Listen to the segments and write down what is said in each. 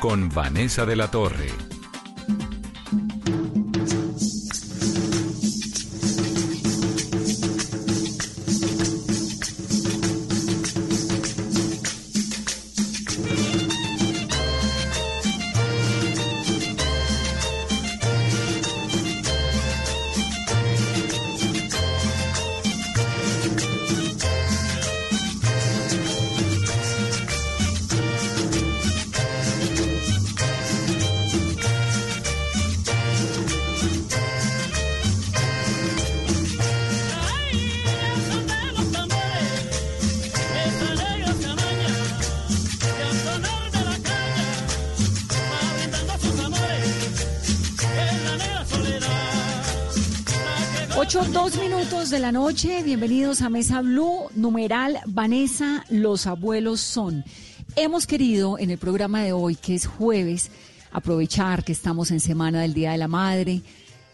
con Vanessa de la Torre. De la noche. Bienvenidos a Mesa Blue, numeral Vanessa, los abuelos son. Hemos querido en el programa de hoy, que es jueves, aprovechar que estamos en semana del Día de la Madre,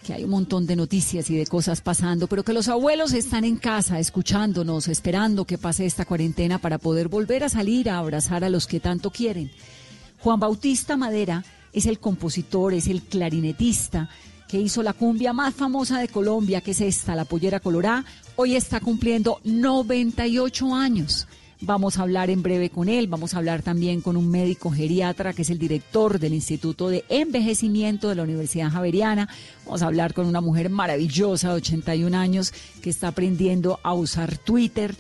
que hay un montón de noticias y de cosas pasando, pero que los abuelos están en casa escuchándonos, esperando que pase esta cuarentena para poder volver a salir a abrazar a los que tanto quieren. Juan Bautista Madera es el compositor, es el clarinetista que hizo la cumbia más famosa de Colombia, que es esta, la pollera colorá, hoy está cumpliendo 98 años. Vamos a hablar en breve con él, vamos a hablar también con un médico geriatra que es el director del Instituto de Envejecimiento de la Universidad Javeriana, vamos a hablar con una mujer maravillosa de 81 años que está aprendiendo a usar Twitter,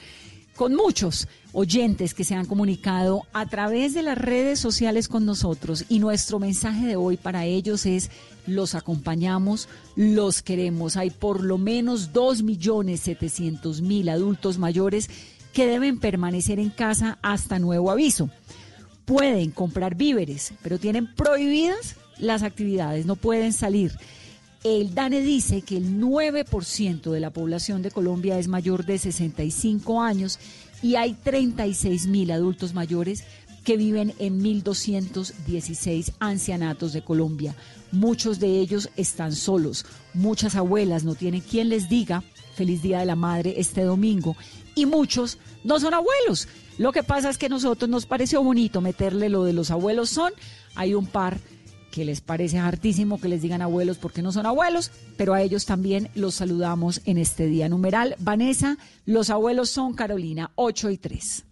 con muchos oyentes que se han comunicado a través de las redes sociales con nosotros y nuestro mensaje de hoy para ellos es los acompañamos, los queremos. Hay por lo menos 2.700.000 adultos mayores que deben permanecer en casa hasta nuevo aviso. Pueden comprar víveres, pero tienen prohibidas las actividades, no pueden salir. El DANE dice que el 9% de la población de Colombia es mayor de 65 años y hay 36 mil adultos mayores que viven en 1.216 ancianatos de Colombia. Muchos de ellos están solos. Muchas abuelas no tienen quien les diga feliz Día de la Madre este domingo. Y muchos no son abuelos. Lo que pasa es que a nosotros nos pareció bonito meterle lo de los abuelos son. Hay un par que les parece hartísimo que les digan abuelos porque no son abuelos, pero a ellos también los saludamos en este día. Numeral, Vanessa, los abuelos son Carolina, 8 y 3.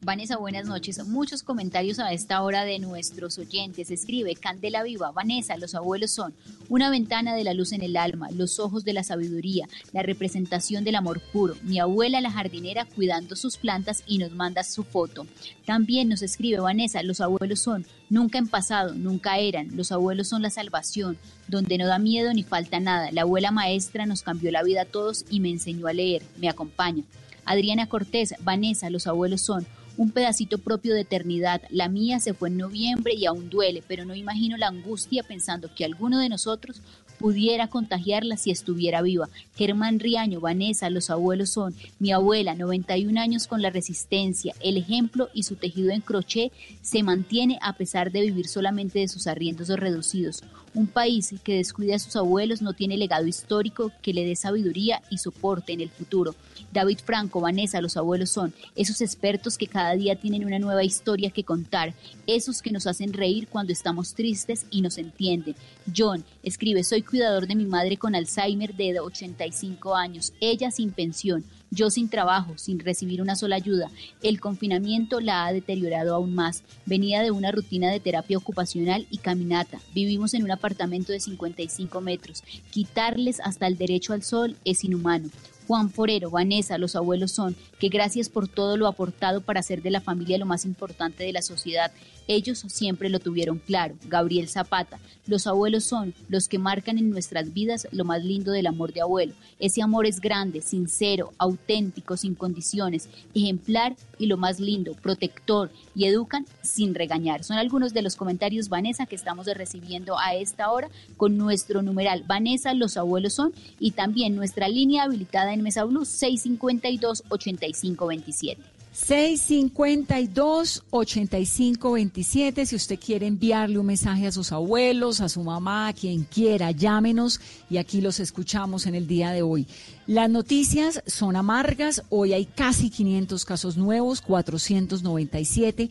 Vanessa, buenas noches. Muchos comentarios a esta hora de nuestros oyentes. Escribe Candela Viva. Vanessa, los abuelos son una ventana de la luz en el alma, los ojos de la sabiduría, la representación del amor puro. Mi abuela, la jardinera, cuidando sus plantas y nos manda su foto. También nos escribe Vanessa, los abuelos son nunca en pasado, nunca eran. Los abuelos son la salvación, donde no da miedo ni falta nada. La abuela maestra nos cambió la vida a todos y me enseñó a leer. Me acompaña. Adriana Cortés, Vanessa, los abuelos son un pedacito propio de eternidad. La mía se fue en noviembre y aún duele, pero no imagino la angustia pensando que alguno de nosotros pudiera contagiarla si estuviera viva. Germán Riaño, Vanessa, los abuelos son mi abuela, 91 años con la resistencia, el ejemplo y su tejido en crochet se mantiene a pesar de vivir solamente de sus arriendos reducidos. Un país que descuida a sus abuelos no tiene legado histórico que le dé sabiduría y soporte en el futuro. David Franco, Vanessa, los abuelos son esos expertos que cada día tienen una nueva historia que contar, esos que nos hacen reír cuando estamos tristes y nos entienden. John escribe, soy cuidador de mi madre con Alzheimer de 85 años, ella sin pensión. Yo sin trabajo, sin recibir una sola ayuda. El confinamiento la ha deteriorado aún más. Venía de una rutina de terapia ocupacional y caminata. Vivimos en un apartamento de 55 metros. Quitarles hasta el derecho al sol es inhumano Juan Forero, Vanessa, los abuelos son, que gracias por todo lo aportado para hacer de la familia lo más importante de la sociedad. Ellos siempre lo tuvieron claro. Gabriel Zapata, los abuelos son los que marcan en nuestras vidas lo más lindo del amor de abuelo. Ese amor es grande, sincero, auténtico, sin condiciones, ejemplar y lo más lindo, protector y educan sin regañar. Son algunos de los comentarios, Vanessa, que estamos recibiendo a esta hora con nuestro numeral Vanessa, los abuelos son y también nuestra línea habilitada en Mesa Blue 652 8527. 652-8527. Si usted quiere enviarle un mensaje a sus abuelos, a su mamá, a quien quiera, llámenos y aquí los escuchamos en el día de hoy. Las noticias son amargas. Hoy hay casi 500 casos nuevos, 497.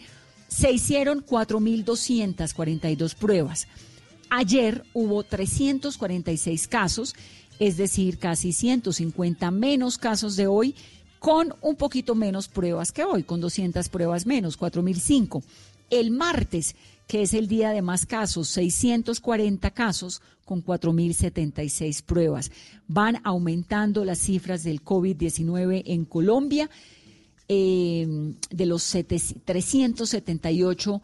Se hicieron 4.242 pruebas. Ayer hubo 346 casos, es decir, casi 150 menos casos de hoy con un poquito menos pruebas que hoy, con 200 pruebas menos, 4.005. El martes, que es el día de más casos, 640 casos con 4.076 pruebas. Van aumentando las cifras del COVID-19 en Colombia. Eh, de los 378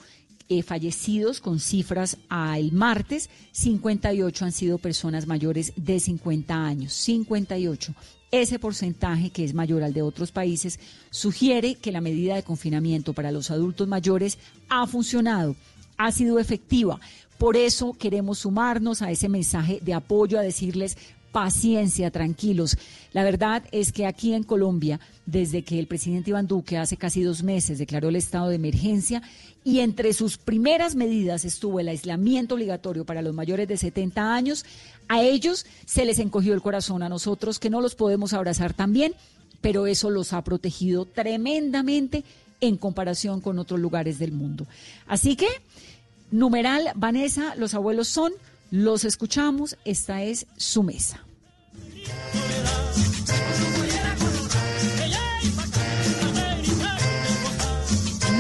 eh, fallecidos con cifras al martes, 58 han sido personas mayores de 50 años. 58 ese porcentaje, que es mayor al de otros países, sugiere que la medida de confinamiento para los adultos mayores ha funcionado, ha sido efectiva. Por eso queremos sumarnos a ese mensaje de apoyo, a decirles paciencia, tranquilos. La verdad es que aquí en Colombia, desde que el presidente Iván Duque hace casi dos meses declaró el estado de emergencia y entre sus primeras medidas estuvo el aislamiento obligatorio para los mayores de 70 años, a ellos se les encogió el corazón, a nosotros que no los podemos abrazar también, pero eso los ha protegido tremendamente en comparación con otros lugares del mundo. Así que, numeral, Vanessa, los abuelos son, los escuchamos, esta es su mesa.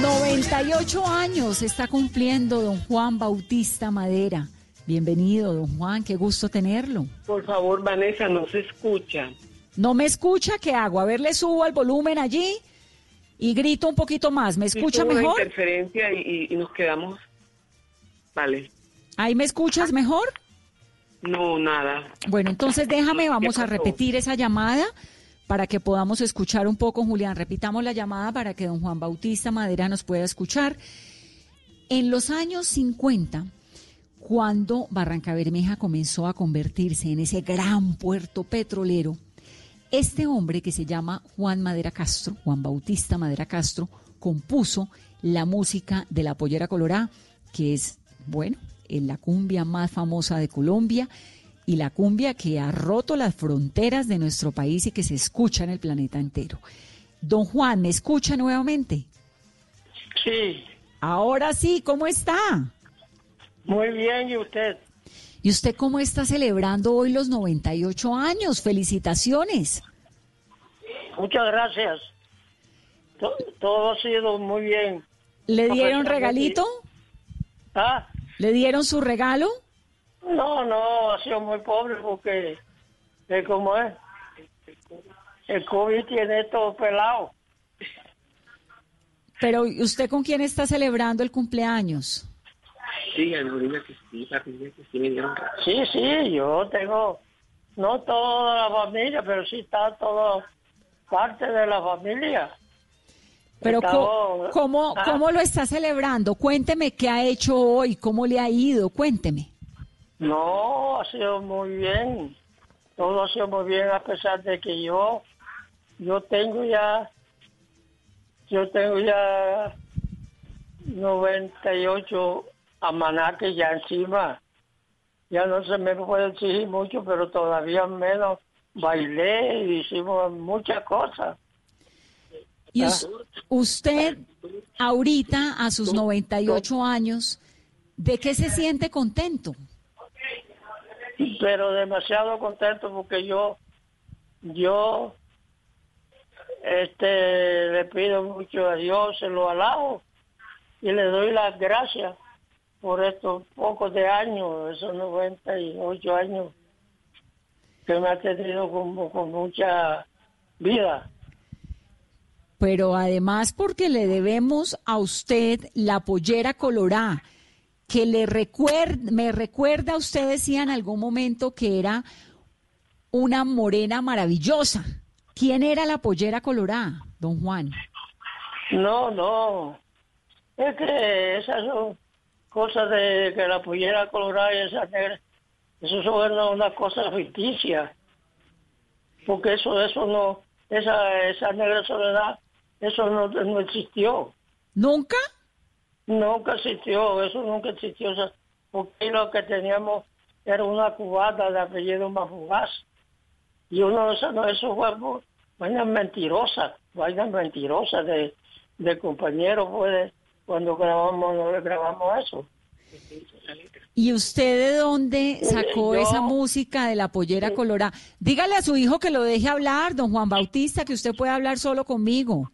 98 años está cumpliendo don Juan Bautista Madera. Bienvenido, don Juan, qué gusto tenerlo. Por favor, Vanessa, no se escucha. ¿No me escucha? ¿Qué hago? A ver, le subo el volumen allí y grito un poquito más. ¿Me escucha Una mejor? interferencia y, y nos quedamos. Vale. ¿Ahí me escuchas mejor? No, nada. Bueno, entonces déjame, vamos a repetir esa llamada para que podamos escuchar un poco, Julián. Repitamos la llamada para que don Juan Bautista Madera nos pueda escuchar. En los años 50, cuando Barranca Bermeja comenzó a convertirse en ese gran puerto petrolero, este hombre que se llama Juan Madera Castro, Juan Bautista Madera Castro, compuso la música de la Pollera Colorá, que es, bueno, en la cumbia más famosa de Colombia y la cumbia que ha roto las fronteras de nuestro país y que se escucha en el planeta entero. Don Juan, ¿me escucha nuevamente? Sí, Ahora sí, ¿cómo está? muy bien, ¿y usted? ¿Y usted cómo está celebrando hoy los 98 años? Felicitaciones. Muchas gracias. To- todo ha sido muy bien. ¿Le dieron regalito? ¿Ah? ¿Le dieron su regalo? No, no, ha sido muy pobre porque, es como es, el COVID tiene todo pelado. Pero ¿y ¿usted con quién está celebrando el cumpleaños? Sí, Angelina, que sí, familia, que sí me dieron. Sí, sí, yo tengo, no toda la familia, pero sí está todo parte de la familia. Pero ¿cómo, Ah. ¿cómo lo está celebrando? Cuénteme qué ha hecho hoy, cómo le ha ido, cuénteme. No, ha sido muy bien. Todo ha sido muy bien a pesar de que yo, yo tengo ya, yo tengo ya 98 amanaques ya encima. Ya no se me puede exigir mucho, pero todavía menos bailé y hicimos muchas cosas. Y us- usted, ahorita, a sus 98 años, ¿de qué se siente contento? pero demasiado contento porque yo yo este le pido mucho a Dios se lo alabo y le doy las gracias por estos pocos de años esos 98 años que me ha tenido como con mucha vida. Pero además porque le debemos a usted la pollera colorada, que le recuerda, me recuerda, usted decía en algún momento que era una morena maravillosa. ¿Quién era la pollera colorada, don Juan? No, no. Es que esas son cosas de que la pollera colorada y esa negra, eso son una, una cosa ficticia. Porque eso, eso no, esa, esa negra soledad, eso no, no existió. ¿Nunca? Nunca existió, eso nunca existió. o sea, porque lo que teníamos era una cubata de apellido Mafugaz. Y uno de esos, no, eso fue vainas mentirosas, vainas mentirosas de, de compañeros, pues, cuando grabamos, grabamos eso. ¿Y usted de dónde sacó yo- esa música de la pollera colorada? Dígale a su hijo que lo deje hablar, don Juan Bautista, que usted puede hablar solo conmigo.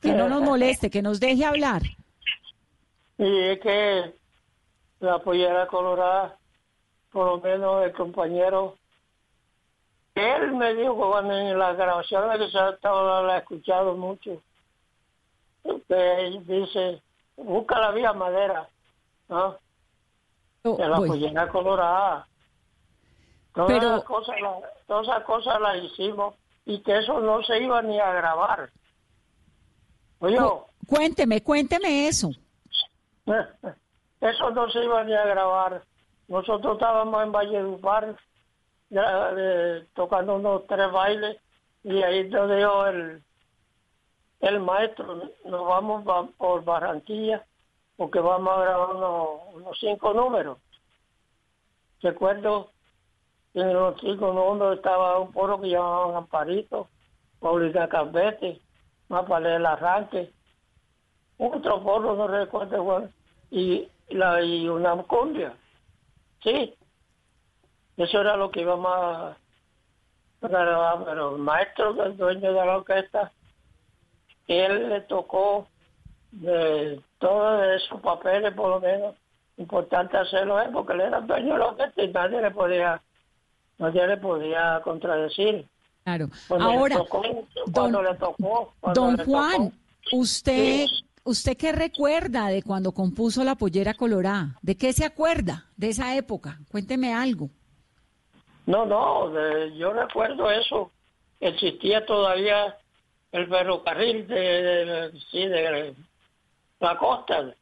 Que no nos moleste, que nos deje hablar. Y es que la pollera colorada, por lo menos el compañero, él me dijo cuando en las grabaciones que se ha estado la he escuchado mucho, que él dice, busca la vía madera, ¿no? Oh, De la voy. pollera colorada. Todas Pero- esas cosas, todas esas cosas las hicimos y que eso no se iba ni a grabar. Oye, Cu- Cuénteme, cuénteme eso. Eso no se iba ni a grabar. Nosotros estábamos en Valledupar ya, eh, tocando unos tres bailes y ahí nos dijo el, el maestro, nos vamos por Barranquilla porque vamos a grabar unos, unos cinco números. Recuerdo que en los cinco números estaba un poro que llamaban Amparito, Paulina Cambete, Mapale el Arranque, otro porro, no recuerdo cuál, y, la, y una cumbia. Sí, eso era lo que íbamos a grabar, pero el maestro, el dueño de la orquesta, él le tocó de todos esos papeles, por lo menos, importante hacerlo él, porque él era el dueño de la orquesta y nadie le podía, nadie le podía contradecir. Claro. Cuando Ahora, le tocó, cuando don, le tocó, cuando don le Juan, usted, Sí. ¿usted qué recuerda de cuando compuso la pollera colorada? ¿De qué se acuerda de esa época? Cuénteme algo. No, no, de- yo recuerdo eso. Existía todavía el ferrocarril de, de- de- sí, de la costa. El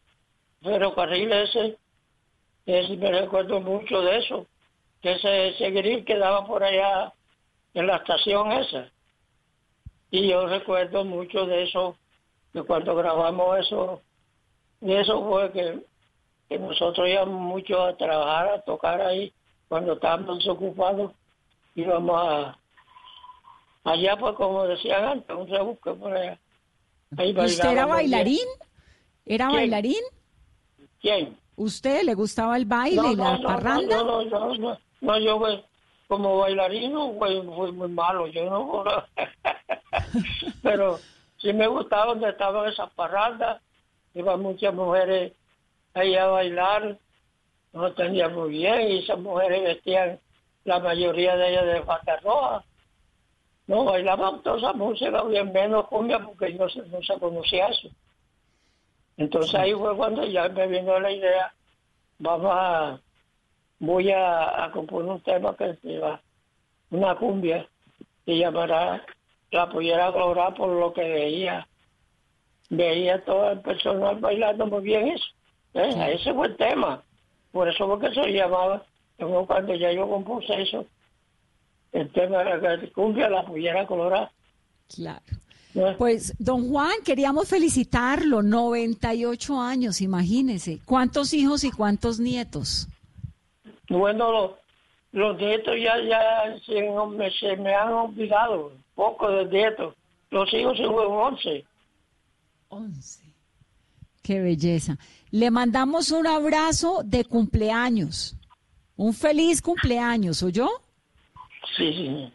ferrocarril ese, ese, me recuerdo mucho de eso. Que ese, ese grill quedaba por allá en la estación esa. Y yo recuerdo mucho de eso, que cuando grabamos eso, y eso fue que, que nosotros íbamos mucho a trabajar, a tocar ahí, cuando estábamos desocupados, íbamos a, allá pues como decían antes, un rebusque por allá. Ahí ¿Y ¿Usted era bailarín? ¿Era ¿Quién? bailarín? ¿Quién? ¿Usted le gustaba el baile y la parranda? No, no, no, no, no, yo como bailarín no fui, muy malo, yo no. Pero sí me gustaba donde estaban esas parrandas, iban muchas mujeres ahí a bailar, no entendía muy bien, y esas mujeres vestían, la mayoría de ellas de falda roja. No, bailaban toda esa música, bien menos cumbia, porque no no se conocía eso. Entonces ahí fue cuando ya me vino la idea, vamos a, voy a, a componer un tema que se va, una cumbia, se llamará La Pollera Colorada por lo que veía. Veía todo el personal bailando muy bien eso. ¿eh? Ese fue el tema. Por eso fue que se llamaba, cuando ya yo compuse eso, el tema de la cumbia, La Pollera Colorada. Claro. ¿eh? Pues, don Juan, queríamos felicitarlo, 98 años, imagínese. ¿Cuántos hijos y cuántos nietos? Bueno, los, los nietos ya, ya se, me, se me han olvidado, poco de nietos. Los hijos se fueron 11. 11. Qué belleza. Le mandamos un abrazo de cumpleaños. Un feliz cumpleaños, ¿oyó? Sí, sí.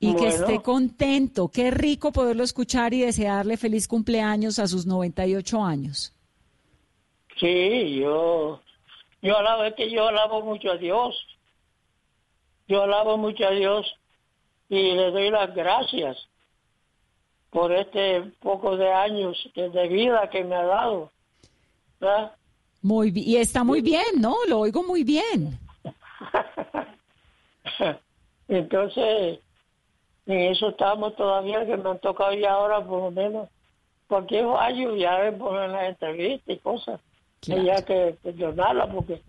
Y que esté contento. Qué rico poderlo escuchar y desearle feliz cumpleaños a sus 98 años. Sí, yo, yo alabo, es que yo alabo mucho a Dios. Yo alabo mucho a Dios y le doy las gracias por este poco de años de vida que me ha dado. ¿verdad? Muy y está muy bien, ¿no? Lo oigo muy bien. Entonces, en eso estamos todavía, que me han tocado ya ahora por lo menos cualquier fallo ya ponen las entrevistas y cosas. Claro. Y ya que perdonarla porque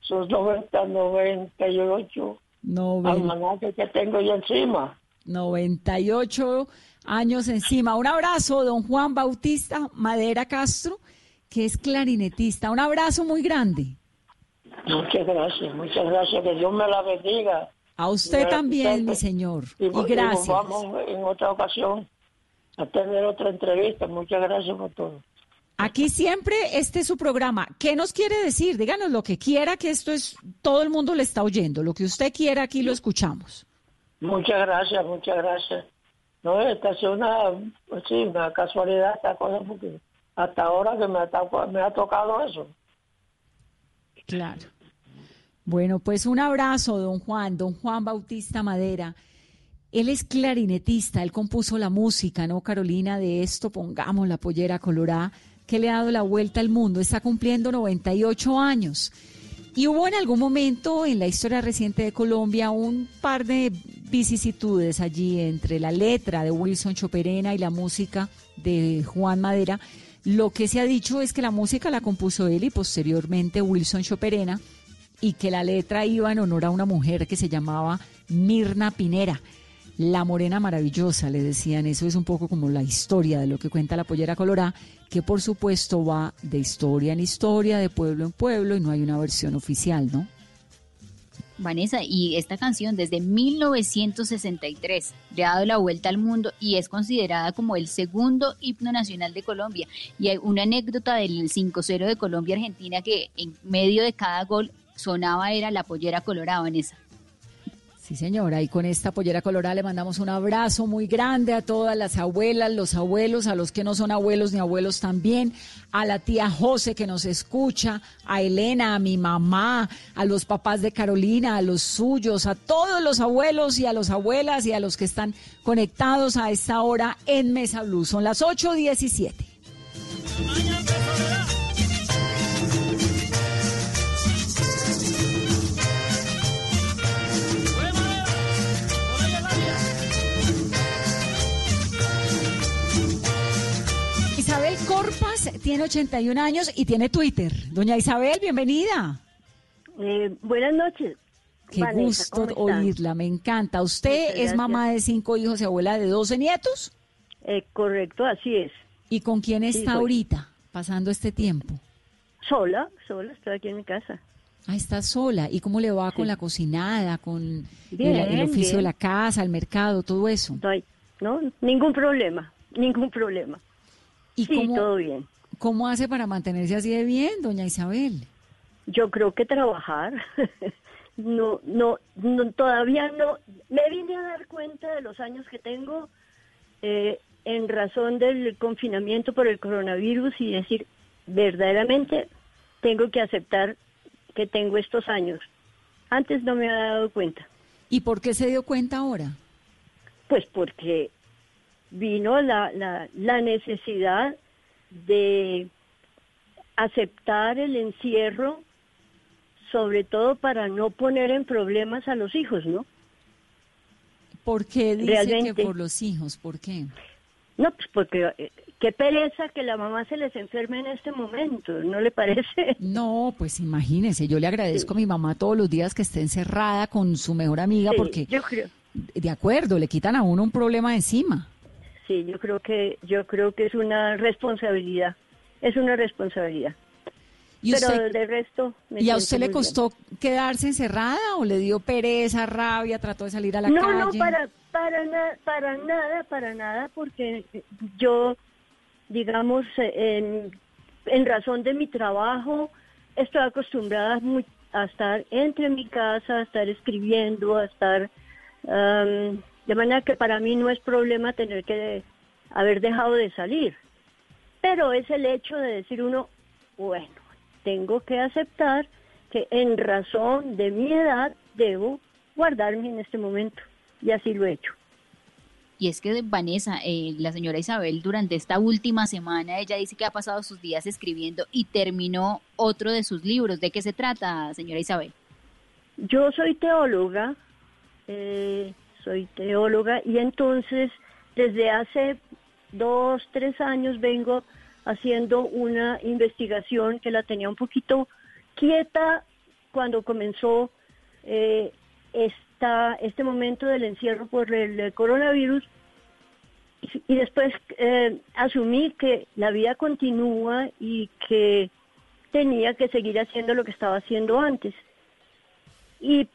sus 90, 98 Noven- almanaques que tengo yo encima. 98 años encima. Un abrazo, don Juan Bautista Madera Castro, que es clarinetista. Un abrazo muy grande. Muchas gracias, muchas gracias. Que Dios me la bendiga. A usted también, mi señor. Y, Y y gracias. vamos en otra ocasión a tener otra entrevista. Muchas gracias por todo. Aquí siempre este es su programa. ¿Qué nos quiere decir? Díganos lo que quiera, que esto es, todo el mundo le está oyendo. Lo que usted quiera, aquí lo escuchamos. Muchas gracias, muchas gracias. No, esta es una, pues sí, una casualidad esta cosa porque hasta ahora que me ha, to- me ha tocado eso. Claro. Bueno, pues un abrazo, don Juan, don Juan Bautista Madera. Él es clarinetista, él compuso la música, ¿no, Carolina? De esto pongamos la pollera colorada, que le ha dado la vuelta al mundo. Está cumpliendo 98 años. Y hubo en algún momento en la historia reciente de Colombia un par de vicisitudes allí entre la letra de Wilson Choperena y la música de Juan Madera. Lo que se ha dicho es que la música la compuso él y posteriormente Wilson Choperena y que la letra iba en honor a una mujer que se llamaba Mirna Pinera. La morena maravillosa, le decían. Eso es un poco como la historia de lo que cuenta la pollera colorada, que por supuesto va de historia en historia, de pueblo en pueblo, y no hay una versión oficial, ¿no? Vanessa, y esta canción desde 1963 le ha dado la vuelta al mundo y es considerada como el segundo himno nacional de Colombia. Y hay una anécdota del 5-0 de Colombia-Argentina que en medio de cada gol sonaba era la pollera colorada, Vanessa. Sí, señora, y con esta pollera colorada le mandamos un abrazo muy grande a todas las abuelas, los abuelos, a los que no son abuelos ni abuelos también, a la tía José que nos escucha, a Elena, a mi mamá, a los papás de Carolina, a los suyos, a todos los abuelos y a las abuelas y a los que están conectados a esta hora en Mesa Blue. Son las 8.17. Corpas tiene 81 años y tiene Twitter. Doña Isabel, bienvenida. Eh, buenas noches. Qué Vanessa, gusto oírla, me encanta. ¿Usted es mamá de cinco hijos y abuela de 12 nietos? Eh, correcto, así es. ¿Y con quién está ahorita pasando este tiempo? Sola, sola, estoy aquí en mi casa. Ah, está sola. ¿Y cómo le va con la cocinada, con el- Bien, el, oficio de la casa, el mercado, todo eso? No hay, no, ningún problema, ningún problema. ¿Y sí, cómo, todo bien. cómo hace para mantenerse así de bien, doña Isabel? Yo creo que trabajar. no, no, no, todavía no. Me vine a dar cuenta de los años que tengo eh, en razón del confinamiento por el coronavirus y decir, verdaderamente tengo que aceptar que tengo estos años. Antes no me había dado cuenta. ¿Y por qué se dio cuenta ahora? Pues porque vino la, la, la necesidad de aceptar el encierro, sobre todo para no poner en problemas a los hijos, ¿no? ¿Por qué dice que Realmente. por los hijos? ¿Por qué? No, pues porque eh, qué pereza que la mamá se les enferme en este momento, ¿no le parece? No, pues imagínese, yo le agradezco a mi mamá todos los días que esté encerrada con su mejor amiga Sí, porque, yo creo, de acuerdo, le quitan a uno un problema encima. Sí, yo creo que yo creo que es una responsabilidad, es una responsabilidad. ¿Y, Pero de resto. me ¿y a usted le bien. costó quedarse encerrada o le dio pereza, rabia, trató de salir a la no, calle? no, para, para, na- para nada, para nada, porque yo, digamos, en, en razón de mi trabajo, estoy acostumbrada muy- a estar entre mi casa, a estar escribiendo, a estar... de manera que para mí no es problema tener que haber dejado de salir. Pero es el hecho de decir uno, bueno, tengo que aceptar que en razón de mi edad debo guardarme en este momento. y así lo he hecho. Y es que Vanessa, eh, la señora Isabel, durante esta última semana, ella dice que ha pasado sus días escribiendo y terminó otro de sus libros. ¿De qué se trata, señora Isabel? Yo soy teóloga, eh, soy teóloga y entonces desde hace dos, tres años vengo haciendo una investigación que la tenía un poquito quieta cuando comenzó eh, esta, este momento del encierro por el coronavirus y después eh, asumí que la vida continúa y que tenía que seguir haciendo lo que estaba haciendo antes. Y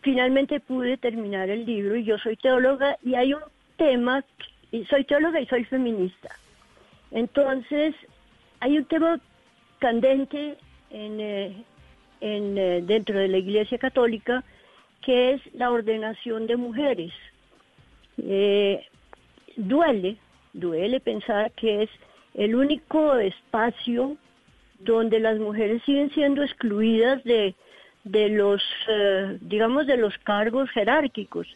finalmente pude terminar el libro y yo soy teóloga y hay un tema, y soy teóloga y soy feminista. Entonces, hay un tema candente en, eh, en, eh, dentro de la Iglesia Católica que es la ordenación de mujeres. Eh, duele, duele pensar que es el único espacio donde las mujeres siguen siendo excluidas de, de los, eh, digamos, de los cargos jerárquicos,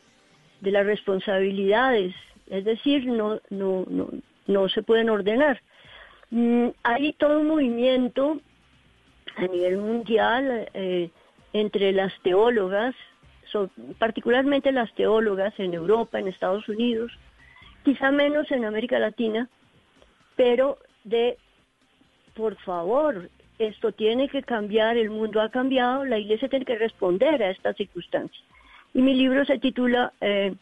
de las responsabilidades, es decir, no, no, no, no se pueden ordenar. Mm, hay todo un movimiento a nivel mundial eh, entre las teólogas, particularmente las teólogas en Europa, en Estados Unidos, quizá menos en América Latina, pero de, por favor, esto tiene que cambiar, el mundo ha cambiado, la iglesia tiene que responder a estas circunstancias. Y mi libro se titula eh,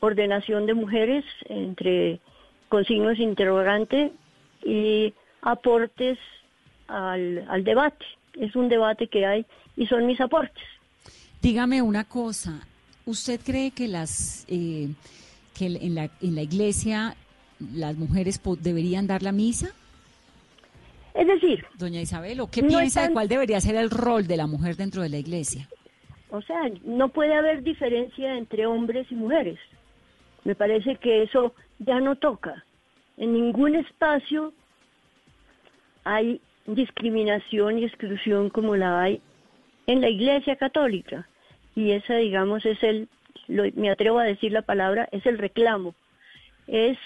Ordenación de Mujeres, entre consignos interrogante y aportes al, al debate. Es un debate que hay y son mis aportes. Dígame una cosa, ¿usted cree que las eh, que en la, en la iglesia las mujeres deberían dar la misa? Es decir, doña Isabel, ¿o qué piensa de cuál debería ser el rol de la mujer dentro de la iglesia? O sea, no puede haber diferencia entre hombres y mujeres. Me parece que eso ya no toca. En ningún espacio hay discriminación y exclusión como la hay en la Iglesia Católica. Y esa, digamos, es el me atrevo a decir la palabra, es el reclamo. Es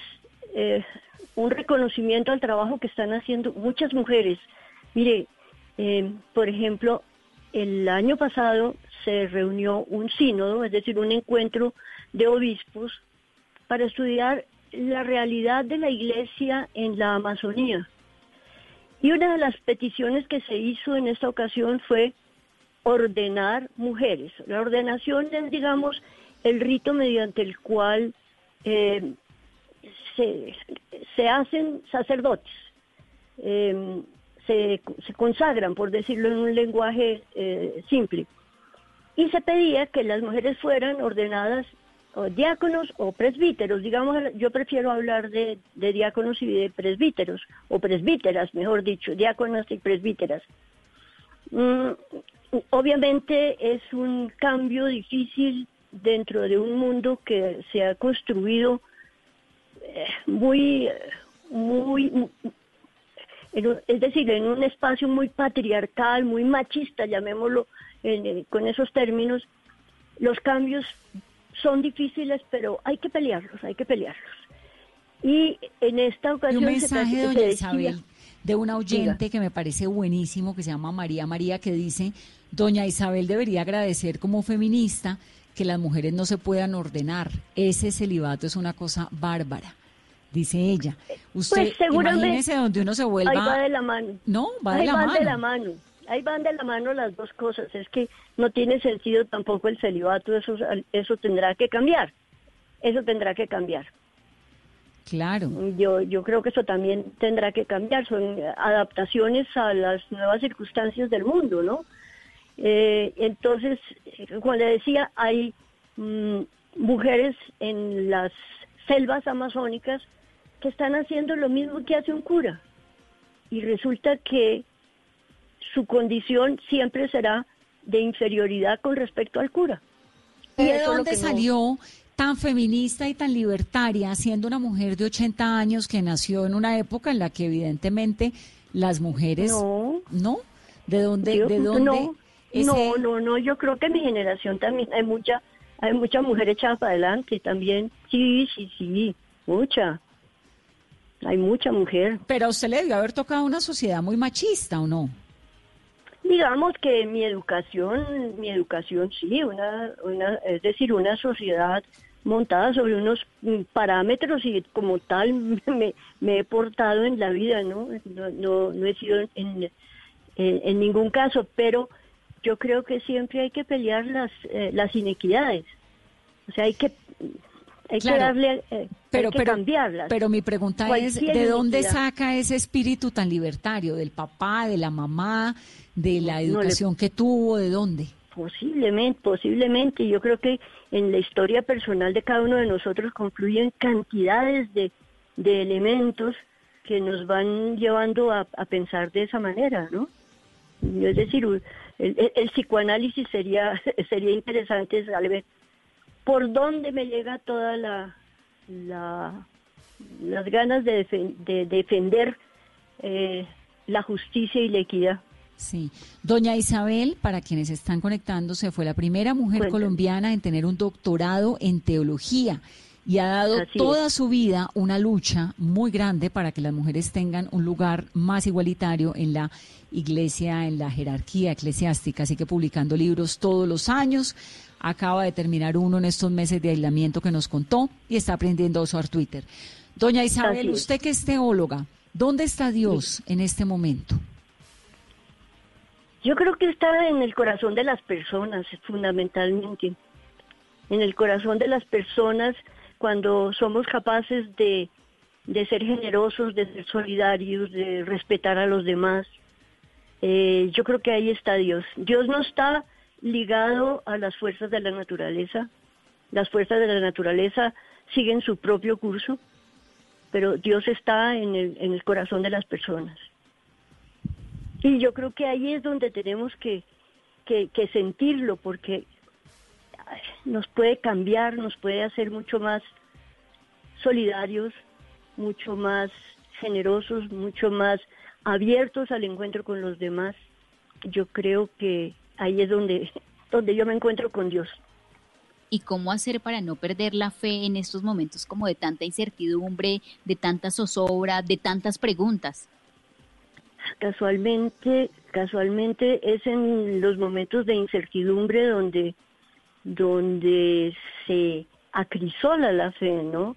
eh, un reconocimiento al trabajo que están haciendo muchas mujeres. Mire, eh, por ejemplo, el año pasado se reunió un sínodo, es decir, un encuentro de obispos para estudiar la realidad de la iglesia en la Amazonía. Y una de las peticiones que se hizo en esta ocasión fue ordenar mujeres. La ordenación es, digamos, el rito mediante el cual eh, se, hacen sacerdotes, eh, se, consagran, por decirlo en un lenguaje eh, simple. Y se pedía que las mujeres fueran ordenadas diáconos o presbíteros. Digamos, yo prefiero hablar de, diáconos y de presbíteros, o presbíteras, mejor dicho, diáconas y presbíteras. Mm, obviamente es un cambio difícil dentro de un mundo que se ha construido muy, muy, es decir, en un espacio muy patriarcal, muy machista, llamémoslo eh, con esos términos, los cambios son difíciles, pero hay que pelearlos, hay que pelearlos. Y en esta ocasión... un mensaje, doña Isabel, de una oyente que me parece buenísimo, que se llama María María, que dice, doña Isabel debería agradecer como feminista que las mujeres no se puedan ordenar. Ese celibato es una cosa bárbara, dice ella. Usted pues seguramente, imagínese donde uno se vuelva... Ahí va de la mano. No, va de ahí la van mano. de la mano. Ahí van de la mano las dos cosas. Es que no tiene sentido tampoco el celibato, eso, eso tendrá que cambiar. Eso tendrá que cambiar. Claro. Yo, yo creo que eso también tendrá que cambiar. Son adaptaciones a las nuevas circunstancias del mundo, ¿no? Eh, entonces, como le decía, hay mm, mujeres en las selvas amazónicas que están haciendo lo mismo que hace un cura. Y resulta que su condición siempre será de inferioridad con respecto al cura. ¿Y de dónde salió tan feminista y tan libertaria, siendo una mujer de 80 años que nació en una época en la que evidentemente las mujeres... No. ¿No? ¿De dónde? ¿De dónde? No, no, no, no, yo creo que en mi generación también hay mucha, hay mucha mujer echada para adelante también. Sí, sí, sí, mucha. Hay mucha mujer. Pero a usted le debió haber tocado una sociedad muy machista, ¿o no? Digamos que mi educación, mi educación sí, una, una, es decir, una sociedad montada sobre unos parámetros y como tal me, me he portado en la vida, ¿no? No, no, no he sido en, en, en ningún caso, pero yo creo que siempre hay que pelear las, eh, las inequidades. O sea, hay que, hay que Claro. darle, eh, Pero, hay que pero, cambiarlas. pero mi pregunta es, ¿de dónde saca ese espíritu tan libertario? ¿Del papá, de la mamá, de la No le- educación que tuvo? ¿De dónde? Posiblemente, posiblemente. Yo creo que en la historia personal de cada uno de nosotros confluyen cantidades de, de elementos que nos van llevando a, a pensar de esa manera, ¿no? Es decir, el- el psicoanálisis sería sería interesante saber por dónde me llega toda la, la las ganas de, defen- de defender eh, la justicia y la equidad. Sí. Doña Isabel, para quienes están conectándose, fue la primera mujer Cuéntame. colombiana en tener un doctorado en teología y ha dado Así es. toda su vida una lucha muy grande para que las mujeres tengan un lugar más igualitario en la iglesia, en la jerarquía eclesiástica. Así que publicando libros todos los años. Acaba de terminar uno en estos meses de aislamiento que nos contó y está aprendiendo a usar Twitter. Doña Isabel, usted que es teóloga, ¿dónde está Dios en este momento? Yo creo que está en el corazón de las personas, fundamentalmente. En el corazón de las personas cuando somos capaces de, de ser generosos, de ser solidarios, de respetar a los demás. Eh, yo creo que ahí está Dios. Dios no está ligado a las fuerzas de la naturaleza. Las fuerzas de la naturaleza siguen su propio curso, pero Dios está en el, corazón de las personas. Y yo creo que ahí es donde tenemos que, sentirlo, porque nos puede cambiar, nos puede hacer mucho más solidarios, mucho más generosos, mucho más abiertos al encuentro con los demás. Yo creo que ahí es donde, donde yo me encuentro con Dios. ¿Y cómo hacer para no perder la fe en estos momentos como de tanta incertidumbre, de tanta zozobra, de tantas preguntas? Casualmente, casualmente es en los momentos de incertidumbre donde, donde se acrisola la fe, ¿no?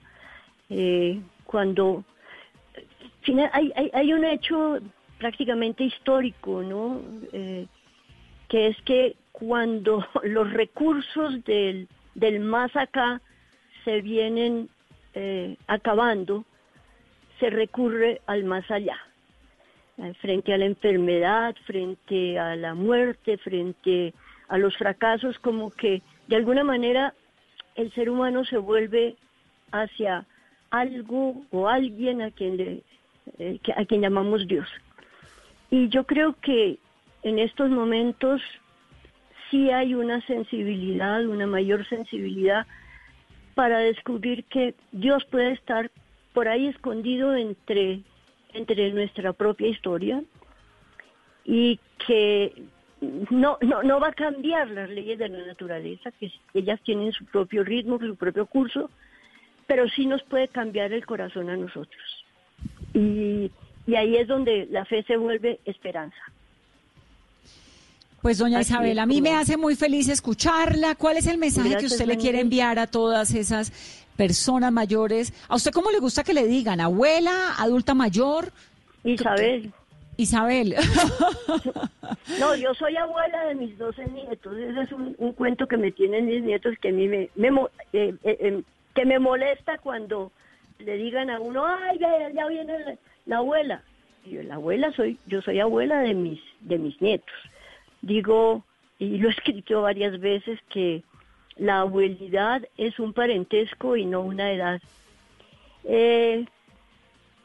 Eh, cuando hay, hay, hay un hecho prácticamente histórico, ¿no? Eh, que es que cuando los recursos del, del más acá se vienen eh, acabando, se recurre al más allá eh, frente a la enfermedad, frente a la muerte, frente a los fracasos, como que de alguna manera el ser humano se vuelve hacia algo o alguien a quien le, eh, a quien llamamos Dios. Y yo creo que en estos momentos sí hay una sensibilidad, una mayor sensibilidad para descubrir que Dios puede estar por ahí escondido entre, entre nuestra propia historia y que no, no, no va a cambiar las leyes de la naturaleza, que ellas tienen su propio ritmo, su propio curso, pero sí nos puede cambiar el corazón a nosotros. Y, y ahí es donde la fe se vuelve esperanza. Pues doña Isabel, a mí me hace muy feliz escucharla. ¿Cuál es el mensaje que usted le quiere enviar a todas esas personas mayores? ¿A usted cómo le gusta que le digan? ¿Abuela? ¿Adulta mayor? Isabel, Isabel. no, yo soy abuela de mis 12 nietos. Ese es un, un cuento que me tienen mis nietos que a mí me, me eh, eh, eh, que me molesta cuando le digan a uno, ay, ve, ya viene la, la abuela. Y yo, la abuela soy, yo soy abuela de mis, de mis nietos. Digo, y lo he escrito varias veces, que la abuelidad es un parentesco y no una edad. Eh,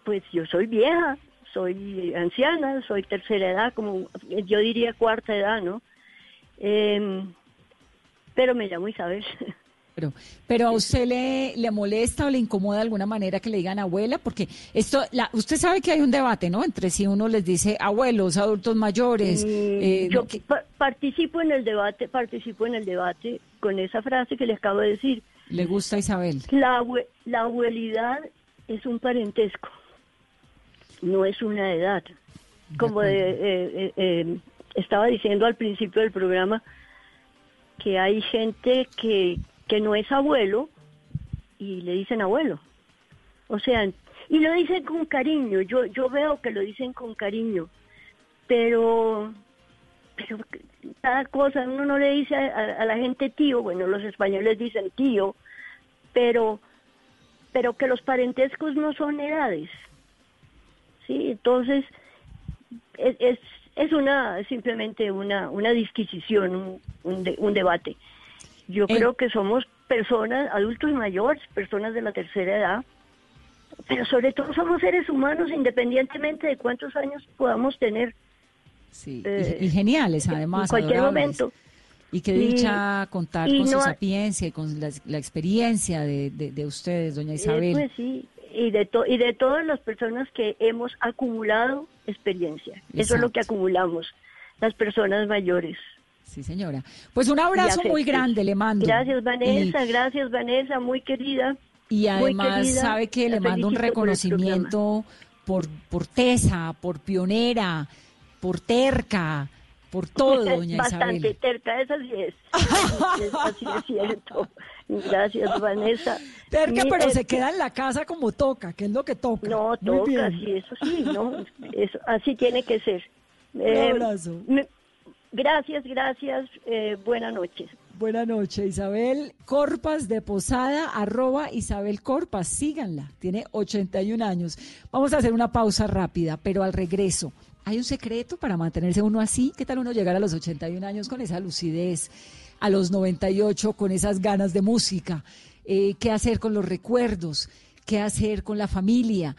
pues yo soy vieja, soy anciana, soy tercera edad, como yo diría cuarta edad, ¿no? Em, pero me llamo Isabel. Pero, pero a usted le, le molesta o le incomoda de alguna manera que le digan abuela, porque esto, la, usted sabe que hay un debate, ¿no? Entre si uno les dice abuelos, adultos mayores. Mm, eh, yo que- pa- participo en el debate, participo en el debate con esa frase que le acabo de decir. le gusta a Isabel. La, la abuelidad es un parentesco, no es una edad. Como de- eh, eh, eh, estaba diciendo al principio del programa, que hay gente que, que no es abuelo y le dicen abuelo. O sea, y lo dicen con cariño, yo, yo veo que lo dicen con cariño, pero, cada cosa, uno no le dice a, la gente tío, bueno, los españoles dicen tío, pero, pero que los parentescos no son edades. Sí, entonces es, es, es una simplemente una, una disquisición, un, un, de- un debate. Yo Eh. creo que somos personas, adultos mayores, personas de la tercera edad, pero sobre todo somos seres humanos independientemente de cuántos años podamos tener. Sí, Eh, y, y geniales además. en cualquier adorables. momento. Y qué Y- dicha contar y con su no ha- sapiencia y con la, la experiencia de, de, de ustedes, doña Eh, Isabel. pues sí, y de, to- y de todas las personas que hemos acumulado experiencia. Eso es lo que acumulamos, las personas mayores. Sí, señora. Pues un abrazo muy grande le mando. Gracias, Vanessa, Y- gracias, Vanessa, muy querida. Y, además querida, sabe que le mando un reconocimiento por, por tesa, por pionera, por terca, por todo, doña Bastante Isabel. terca, esa sí es. Así es, así es cierto. Gracias, Vanessa. Terca, Mi- pero eh, se queda en la casa como toca, que es lo que toca. No, Muy toca, bien. sí, eso sí, ¿no? Eso, así tiene que ser. Un Eh, abrazo. me- gracias, gracias. Eh, buenas noches. Buenas noches, Isabel Corpas de Posada, arroba Isabel Corpas, síganla, tiene 81 años. Vamos a hacer una pausa rápida, pero al regreso, ¿hay un secreto para mantenerse uno así? ¿Qué tal uno llegar a los 81 años con esa lucidez, a los 98 con esas ganas de música? Eh, ¿Qué hacer con los recuerdos? ¿Qué hacer con la familia?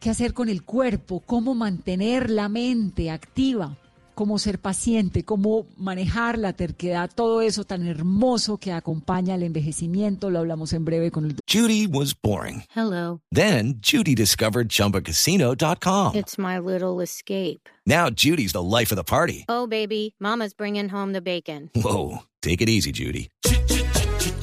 ¿Qué hacer con el cuerpo? ¿Cómo mantener la mente activa? Cómo ser paciente, cómo manejar la terquedad, todo eso tan hermoso que acompaña el envejecimiento, lo hablamos en breve con el Judy was boring. Hello. Then Judy discovered ChumbaCasino.com. It's my little escape. Now Judy's the life of the party. Oh, baby, Mama's bringing home the bacon. Whoa, take it easy, Judy.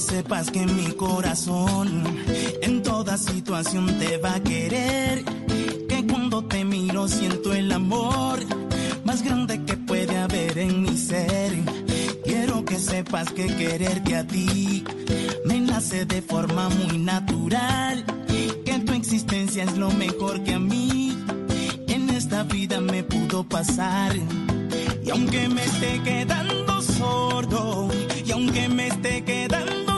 Sepas que mi corazón en toda situación te va a querer. Que cuando te miro siento el amor más grande que puede haber en mi ser. Quiero que sepas que quererte a ti me nace de forma muy natural. Que tu existencia es lo mejor que a mí en esta vida me pudo pasar. Y aunque me esté quedando sordo, y aunque me esté quedando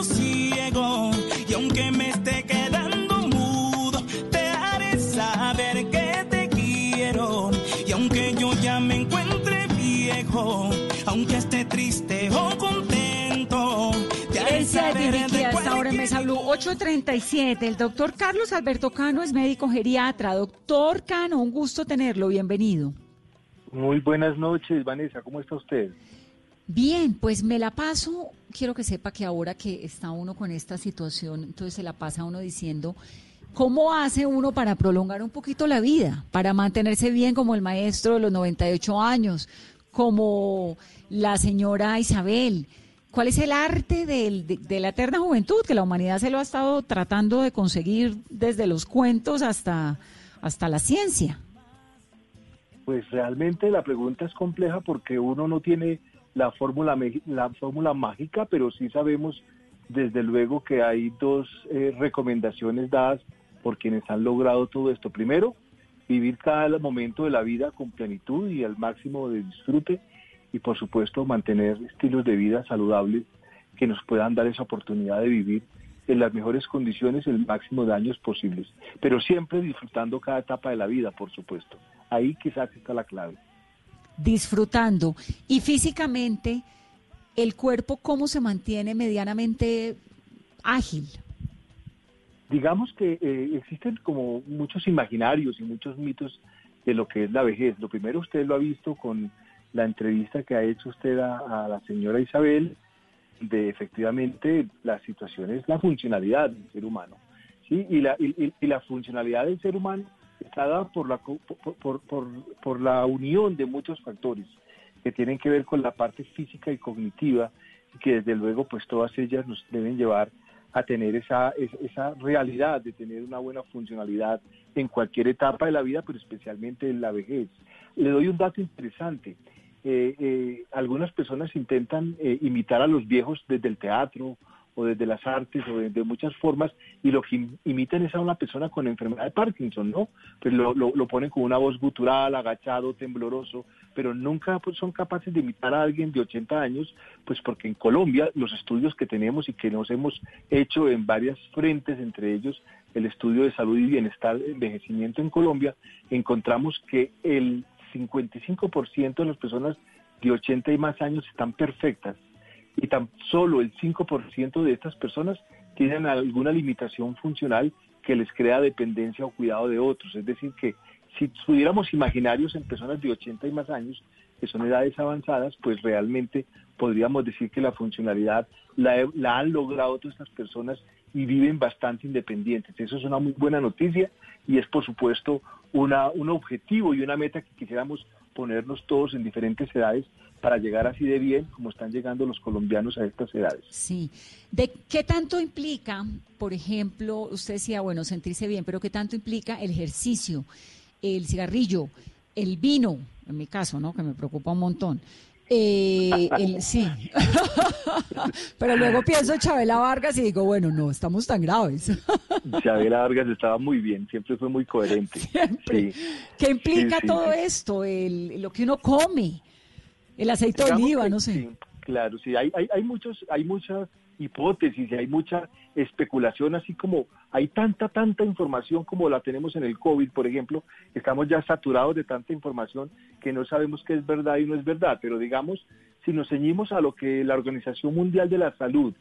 ciego, y aunque me esté quedando mudo, te haré saber que te quiero. Y aunque yo ya me encuentre viejo, aunque esté triste o contento, te haré saber de a esta hora en Mesa Blue, 837. El doctor Carlos Alberto Cano es médico geriatra. Doctor Cano, un gusto tenerlo, bienvenido. Muy buenas noches, Vanessa, ¿cómo está usted? Bien, pues me la paso. Quiero que sepa que ahora que está uno con esta situación, entonces se la pasa uno diciendo, ¿cómo hace uno para prolongar un poquito la vida? Para mantenerse bien como el maestro de los 98 años, como la señora Isabel. ¿Cuál es el arte del- de, la eterna juventud que la humanidad se lo ha estado tratando de conseguir desde los cuentos hasta, hasta la ciencia? Pues realmente la pregunta es compleja porque uno no tiene la fórmula la fórmula mágica, pero sí sabemos desde luego que hay dos eh, recomendaciones dadas por quienes han logrado todo esto. Primero, vivir cada momento de la vida con plenitud y al máximo de disfrute. y por supuesto mantener estilos de vida saludables que nos puedan dar esa oportunidad de vivir en las mejores condiciones el máximo de años posibles, pero siempre disfrutando cada etapa de la vida, por supuesto. Ahí quizás está la clave. Disfrutando. Y físicamente, el cuerpo, ¿cómo se mantiene medianamente ágil? Digamos que eh, existen como muchos imaginarios y muchos mitos de lo que es la vejez. Lo primero usted lo ha visto con la entrevista que ha hecho usted a, la señora Isabel, de efectivamente la situación es la funcionalidad del ser humano. Y, la, y, la funcionalidad del ser humano está dada por la, por, por, por, la unión de muchos factores que tienen que ver con la parte física y cognitiva y que desde luego pues todas ellas nos deben llevar a tener esa, esa realidad de tener una buena funcionalidad en cualquier etapa de la vida, pero especialmente en la vejez. Le doy un dato interesante. Eh, eh, algunas personas intentan eh, imitar a los viejos desde el teatro o desde las artes o de, muchas formas y lo que imitan es a una persona con enfermedad de Parkinson, ¿no? Pues lo, lo, ponen con una voz gutural, agachado, tembloroso, pero nunca pues, son capaces de imitar a alguien de 80 años, pues porque en Colombia los estudios que tenemos y que nos hemos hecho en varias frentes, entre ellos el estudio de salud y bienestar, envejecimiento en Colombia, encontramos que el 55% de las personas de 80 y más años están perfectas y tan solo el 5% de estas personas tienen alguna limitación funcional que les crea dependencia o cuidado de otros. Es decir, que si tuviéramos imaginarios en personas de 80 y más años, que son edades avanzadas, pues realmente podríamos decir que la funcionalidad la, la han logrado todas estas personas y viven bastante independientes. Eso es una muy buena noticia y es por supuesto una, un objetivo y una meta que quisiéramos ponernos todos en diferentes edades para llegar así de bien como están llegando los colombianos a estas edades. Sí. ¿De qué tanto implica, por ejemplo, usted decía, bueno, sentirse bien, pero qué tanto implica el ejercicio, el cigarrillo, el vino, en mi caso, ¿no? Que me preocupa un montón. Eh, el, sí. Pero luego pienso en Chabela Vargas y digo, bueno, no estamos tan graves. Chabela Vargas estaba muy bien, siempre fue muy coherente. ¿Qué implica todo esto? El, lo que uno come, el aceite de oliva, no sé. claro, sí, hay, hay, hay, muchos, hay muchas hipótesis y hay mucha especulación, así como hay tanta, tanta información como la tenemos en el COVID, por ejemplo, estamos ya saturados de tanta información que no sabemos qué es verdad y no es verdad, pero digamos, si nos ceñimos a lo que la Organización Mundial de la Salud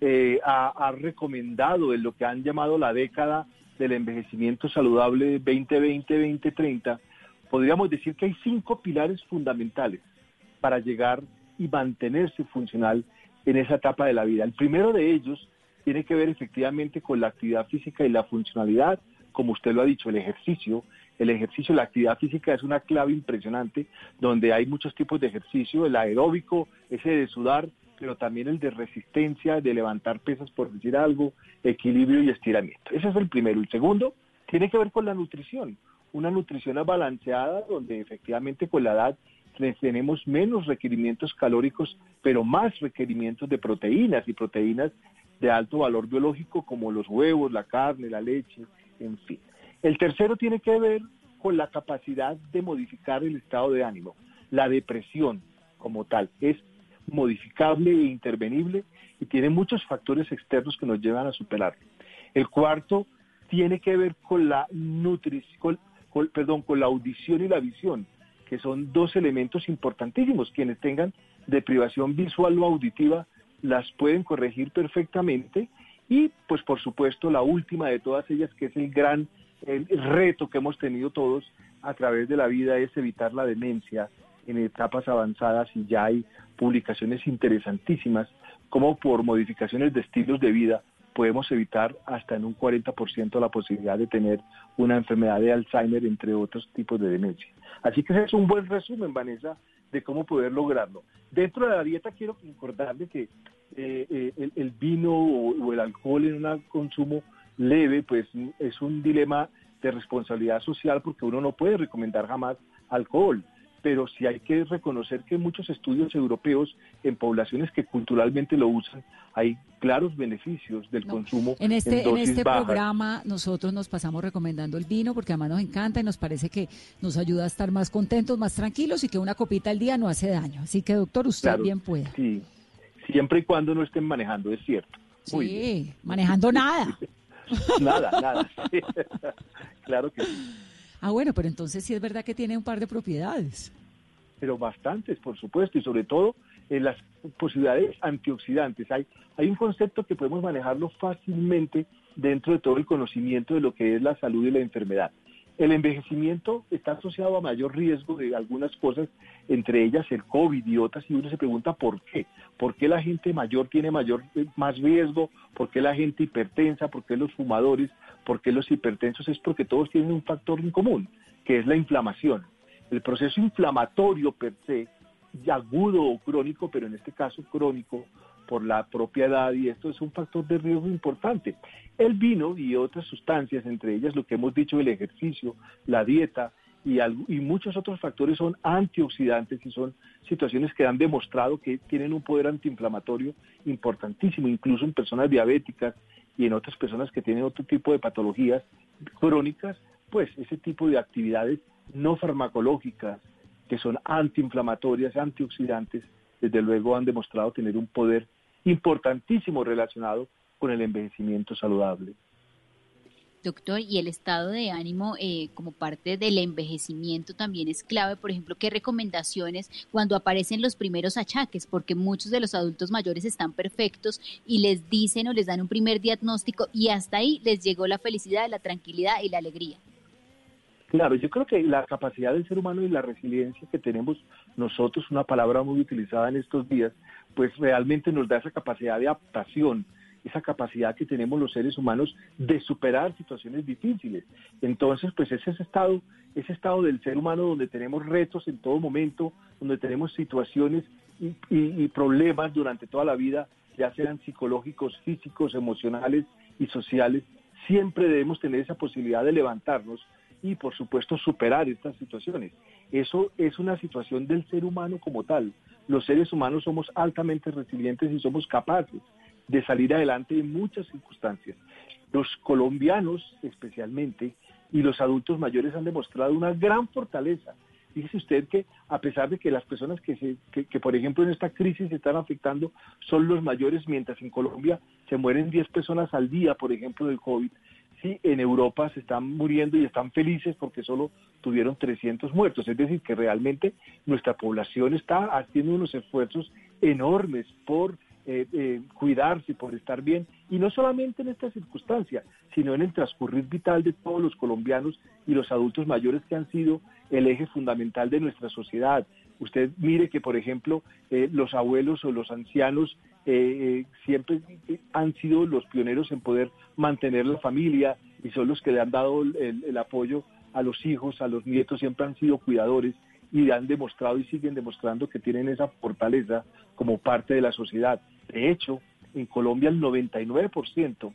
eh, ha, recomendado en lo que han llamado la década del envejecimiento saludable 2020-2030, podríamos decir que hay cinco pilares fundamentales para llegar y mantenerse funcional en esa etapa de la vida. El primero de ellos tiene que ver efectivamente con la actividad física y la funcionalidad, como usted lo ha dicho, el ejercicio. El ejercicio, la actividad física es una clave impresionante, donde hay muchos tipos de ejercicio, el aeróbico, ese de sudar, pero también el de resistencia, de levantar pesas, por decir algo, equilibrio y estiramiento. Ese es el primero. El segundo tiene que ver con la nutrición, una nutrición balanceada, donde efectivamente con la edad tenemos menos requerimientos calóricos, pero más requerimientos de proteínas y proteínas de alto valor biológico como los huevos, la carne, la leche, en fin. El tercero tiene que ver con la capacidad de modificar el estado de ánimo. La depresión como tal es modificable e intervenible y tiene muchos factores externos que nos llevan a superarlo. El cuarto tiene que ver con la nutrición, perdón, con la audición y la visión que son dos elementos importantísimos. Quienes tengan deprivación visual o auditiva las pueden corregir perfectamente y pues por supuesto la última de todas ellas que es el gran reto que hemos tenido todos a través de la vida es evitar la demencia en etapas avanzadas y ya hay publicaciones interesantísimas como por modificaciones de estilos de vida podemos evitar hasta en un 40% la posibilidad de tener una enfermedad de Alzheimer, entre otros tipos de demencia. Así que ese es un buen resumen, Vanessa, de cómo poder lograrlo. Dentro de la dieta quiero recordarle que eh, eh, el, vino o, el alcohol en un consumo leve, pues es un dilema de responsabilidad social porque uno no puede recomendar jamás alcohol pero sí hay que reconocer que muchos estudios europeos en poblaciones que culturalmente lo usan, hay claros beneficios del consumo En este, en dosis este bajas. programa nosotros nos pasamos recomendando el vino porque además nos encanta y nos parece que nos ayuda a estar más contentos, más tranquilos y que una copita al día no hace daño. Así que doctor, usted Claro, bien pueda. Sí, siempre y cuando no estén manejando, es cierto. Muy. Sí, manejando nada. Nada, nada. sí. claro que sí. Ah, bueno, pero entonces sí es verdad que tiene un par de propiedades. pero bastantes, por supuesto, y sobre todo en las posibilidades antioxidantes. Hay, hay un concepto que podemos manejarlo fácilmente dentro de todo el conocimiento de lo que es la salud y la enfermedad. El envejecimiento está asociado a mayor riesgo de algunas cosas, entre ellas el COVID y otras, y uno se pregunta por qué. ¿Por qué la gente mayor tiene mayor, eh, más riesgo? ¿Por qué la gente hipertensa? ¿Por qué los fumadores? ¿Por qué los hipertensos? Es porque todos tienen un factor en común, que es la inflamación. El proceso inflamatorio per se, agudo o crónico, pero en este caso crónico, por la propia edad, y esto es un factor de riesgo importante. El vino y otras sustancias, entre ellas lo que hemos dicho, el ejercicio, la dieta y, algo- y muchos otros factores son antioxidantes y son situaciones que han demostrado que tienen un poder antiinflamatorio importantísimo, incluso en personas diabéticas y en otras personas que tienen otro tipo de patologías crónicas, pues ese tipo de actividades no farmacológicas que son antiinflamatorias, antioxidantes, desde luego han demostrado tener un poder importantísimo relacionado con el envejecimiento saludable. Doctor, y el estado de ánimo eh, como parte del envejecimiento también es clave. Por ejemplo, ¿qué recomendaciones cuando aparecen los primeros achaques? Porque muchos de los adultos mayores están perfectos y les dicen o les dan un primer diagnóstico y hasta ahí les llegó la felicidad, la tranquilidad y la alegría. Claro, yo creo que la capacidad del ser humano y la resiliencia que tenemos nosotros, una palabra muy utilizada en estos días, pues realmente nos da esa capacidad de adaptación, esa capacidad que tenemos los seres humanos de superar situaciones difíciles. Entonces, pues ese es estado, ese estado del ser humano donde tenemos retos en todo momento, donde tenemos situaciones y problemas durante toda la vida, ya sean psicológicos, físicos, emocionales y sociales, siempre debemos tener esa posibilidad de levantarnos y por supuesto superar estas situaciones. Eso es una situación del ser humano como tal. Los seres humanos somos altamente resilientes y somos capaces de salir adelante en muchas circunstancias. Los colombianos especialmente y los adultos mayores han demostrado una gran fortaleza. Fíjese usted que a pesar de que las personas que, se, que, que, por ejemplo en esta crisis se están afectando son los mayores, mientras en Colombia se mueren 10 personas al día, por ejemplo, del COVID, en Europa se están muriendo y están felices porque solo tuvieron 300 muertos. Es decir, que realmente nuestra población está haciendo unos esfuerzos enormes por eh, eh, cuidarse, por estar bien, y no solamente en esta circunstancia, sino en el transcurrir vital de todos los colombianos y los adultos mayores que han sido el eje fundamental de nuestra sociedad. Usted mire que, por ejemplo, eh, los abuelos o los ancianos eh, eh, siempre han sido los pioneros en poder mantener la familia y son los que le han dado el, el apoyo a los hijos, a los nietos, siempre han sido cuidadores y han demostrado y siguen demostrando que tienen esa fortaleza como parte de la sociedad. De hecho, en Colombia el 99%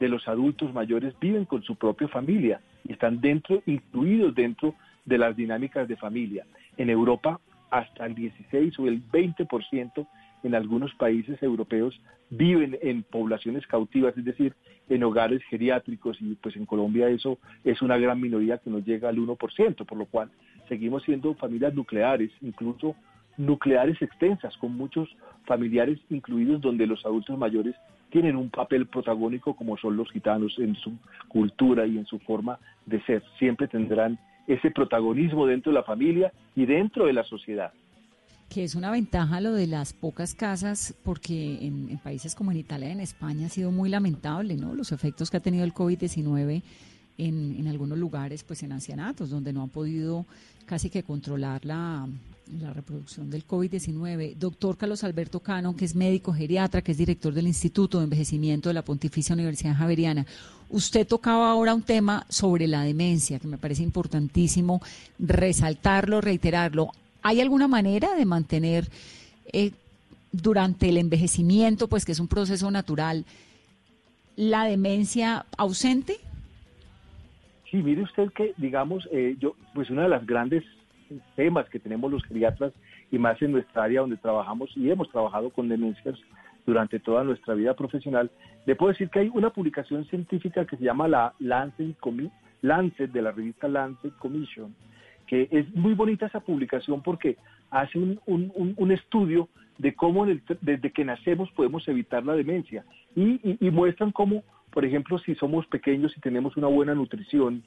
de los adultos mayores viven con su propia familia y están dentro, incluidos dentro de las dinámicas de familia. En Europa, hasta el 16 o el 20% en algunos países europeos viven en poblaciones cautivas, es decir, en hogares geriátricos y pues en Colombia eso es una gran minoría que no llega al 1%, por lo cual seguimos siendo familias nucleares, incluso nucleares extensas, con muchos familiares incluidos donde los adultos mayores tienen un papel protagónico como son los gitanos en su cultura y en su forma de ser. Siempre tendrán ese protagonismo dentro de la familia y dentro de la sociedad. Que es una ventaja lo de las pocas casas, porque en, países como en Italia y en España ha sido muy lamentable, ¿no? Los efectos que ha tenido el COVID-19 en, en, algunos lugares, pues en ancianatos, donde no han podido casi que controlar la, la reproducción del COVID-19. Doctor Carlos Alberto Cano, que es médico geriatra, que es director del Instituto de Envejecimiento de la Pontificia Universidad Javeriana. Usted tocaba ahora un tema sobre la demencia, que me parece importantísimo resaltarlo, reiterarlo. ¿Hay alguna manera de mantener eh, durante el envejecimiento, pues que es un proceso natural, la demencia ausente? Sí, mire usted que, digamos, eh, yo, pues una de las grandes temas que tenemos los geriatras y más en nuestra área donde trabajamos y hemos trabajado con demencias durante toda nuestra vida profesional, le puedo decir que hay una publicación científica que se llama la Lancet, Lancet de la revista Lancet Commission, que es muy bonita esa publicación porque hace un, estudio de cómo desde que nacemos podemos evitar la demencia y, muestran cómo, por ejemplo, si somos pequeños y tenemos una buena nutrición,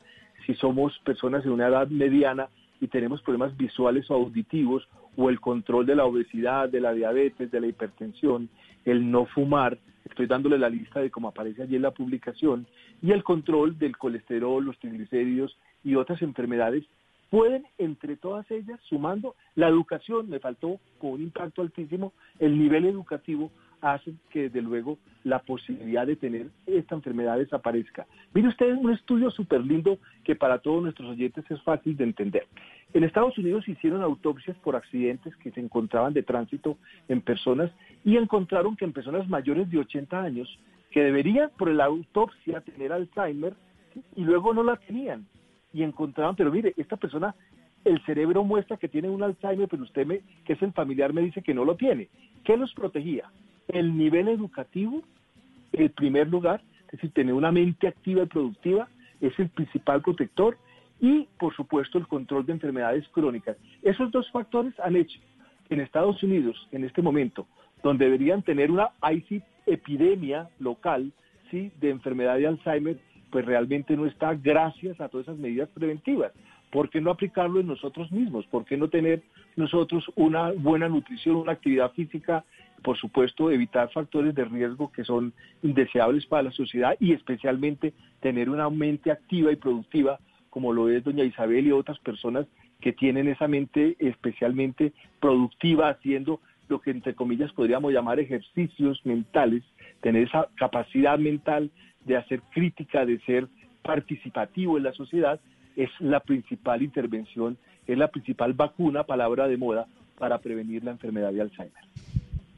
si somos personas de una edad mediana y tenemos problemas visuales o auditivos, o el control de la obesidad, de la diabetes, de la hipertensión, el no fumar, estoy dándole la lista de cómo aparece allí en la publicación, y el control del colesterol, los triglicéridos y otras enfermedades, pueden entre todas ellas, sumando la educación, me faltó con un impacto altísimo, el nivel educativo hace que desde luego la posibilidad de tener esta enfermedad desaparezca. Mire usted un estudio súper lindo que para todos nuestros oyentes es fácil de entender. En Estados Unidos hicieron autopsias por accidentes que se encontraban de tránsito en personas y encontraron que en personas mayores de 80 años que deberían por la autopsia tener Alzheimer y luego no la tenían y encontraban, pero mire, esta persona, el cerebro muestra que tiene un Alzheimer, pero usted me, que es el familiar me dice que no lo tiene. ¿Qué los protegía? El nivel educativo, el primer lugar, es decir, tener una mente activa y productiva, es el principal protector y, por supuesto, el control de enfermedades crónicas. Esos dos factores han hecho en Estados Unidos, en este momento, donde deberían tener una IC epidemia local ¿sí? de enfermedad de Alzheimer, pues realmente no está gracias a todas esas medidas preventivas. ¿Por qué no aplicarlo en nosotros mismos? ¿Por qué no tener nosotros una buena nutrición, una actividad física? Por supuesto, evitar factores de riesgo que son indeseables para la sociedad y especialmente tener una mente activa y productiva, como lo es doña Isabel y otras personas que tienen esa mente especialmente productiva haciendo lo que entre comillas podríamos llamar ejercicios mentales, tener esa capacidad mental de hacer crítica, de ser participativo en la sociedad, es la principal intervención, es la principal vacuna, palabra de moda, para prevenir la enfermedad de Alzheimer.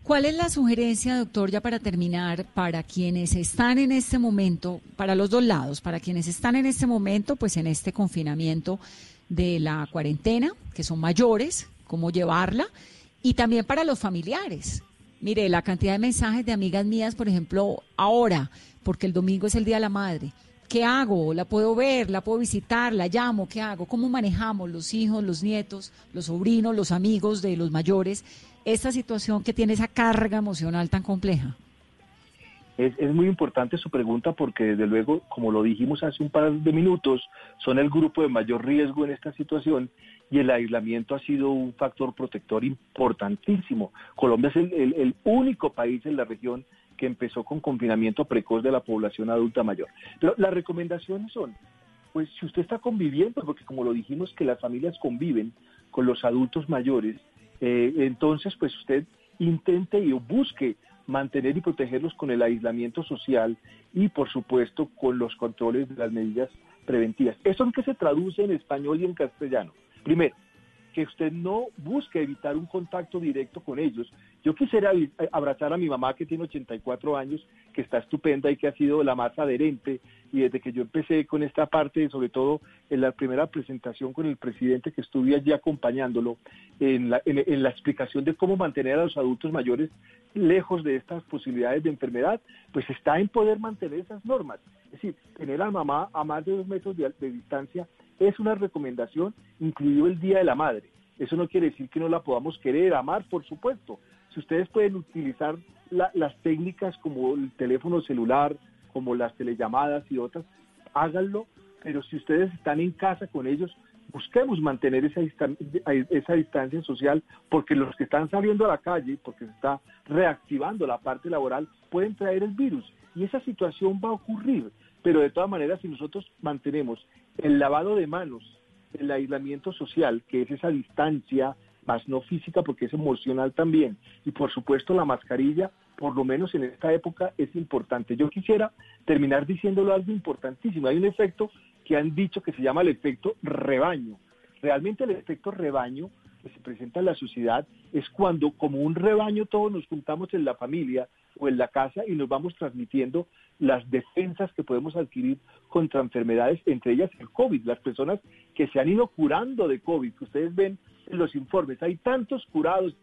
¿Cuál es la sugerencia, doctor, ya para terminar, para quienes están en este momento, para los dos lados, para quienes están en este momento, pues en este confinamiento de la cuarentena, que son mayores, cómo llevarla, y también para los familiares? Mire, la cantidad de mensajes de amigas mías, por ejemplo, ahora, porque el domingo es el Día de la Madre. ¿Qué hago? ¿La puedo ver? ¿La puedo visitar? ¿La llamo? ¿Qué hago? ¿Cómo manejamos los hijos, los nietos, los sobrinos, los amigos de los mayores esta situación que tiene esa carga emocional tan compleja? Es, es, muy importante su pregunta porque desde luego, como lo dijimos hace un par de minutos, son el grupo de mayor riesgo en esta situación y el aislamiento ha sido un factor protector importantísimo. Colombia es el, único país en la región que empezó con confinamiento precoz de la población adulta mayor. Pero las recomendaciones son, pues si usted está conviviendo, porque como lo dijimos que las familias conviven con los adultos mayores, eh, entonces pues usted intente y busque mantener y protegerlos con el aislamiento social y por supuesto con los controles de las medidas preventivas. ¿Eso en qué se traduce en español y en castellano? Primero, que usted no busque evitar un contacto directo con ellos. Yo quisiera abrazar a mi mamá que tiene 84 años, que está estupenda y que ha sido la más adherente. Y desde que yo empecé con esta parte, sobre todo en la primera presentación con el presidente que estuve allí acompañándolo, en la, en la explicación de cómo mantener a los adultos mayores lejos de estas posibilidades de enfermedad, pues está en poder mantener esas normas. Es decir, tener a mamá a más de dos metros de, de distancia es una recomendación, incluido el Día de la Madre. Eso no quiere decir que no la podamos querer, amar, por supuesto. Si ustedes pueden utilizar las técnicas como el teléfono celular, como las telellamadas y otras, háganlo, pero si ustedes están en casa con ellos, busquemos mantener esa, esa distancia social, porque los que están saliendo a la calle, porque se está reactivando la parte laboral, pueden traer el virus. Y esa situación va a ocurrir. Pero de todas maneras, si nosotros mantenemos el lavado de manos, el aislamiento social, que es esa distancia, más no física porque es emocional también, y por supuesto la mascarilla, por lo menos en esta época, es importante. Yo quisiera terminar diciéndolo algo importantísimo. Hay un efecto que han dicho que se llama el efecto rebaño. Realmente el efecto rebaño que se presenta en la sociedad es cuando como un rebaño todos nos juntamos en la familia o en la casa y nos vamos transmitiendo las defensas que podemos adquirir contra enfermedades, entre ellas el COVID, las personas que se han ido curando de COVID, que ustedes ven en los informes, hay tantos curados,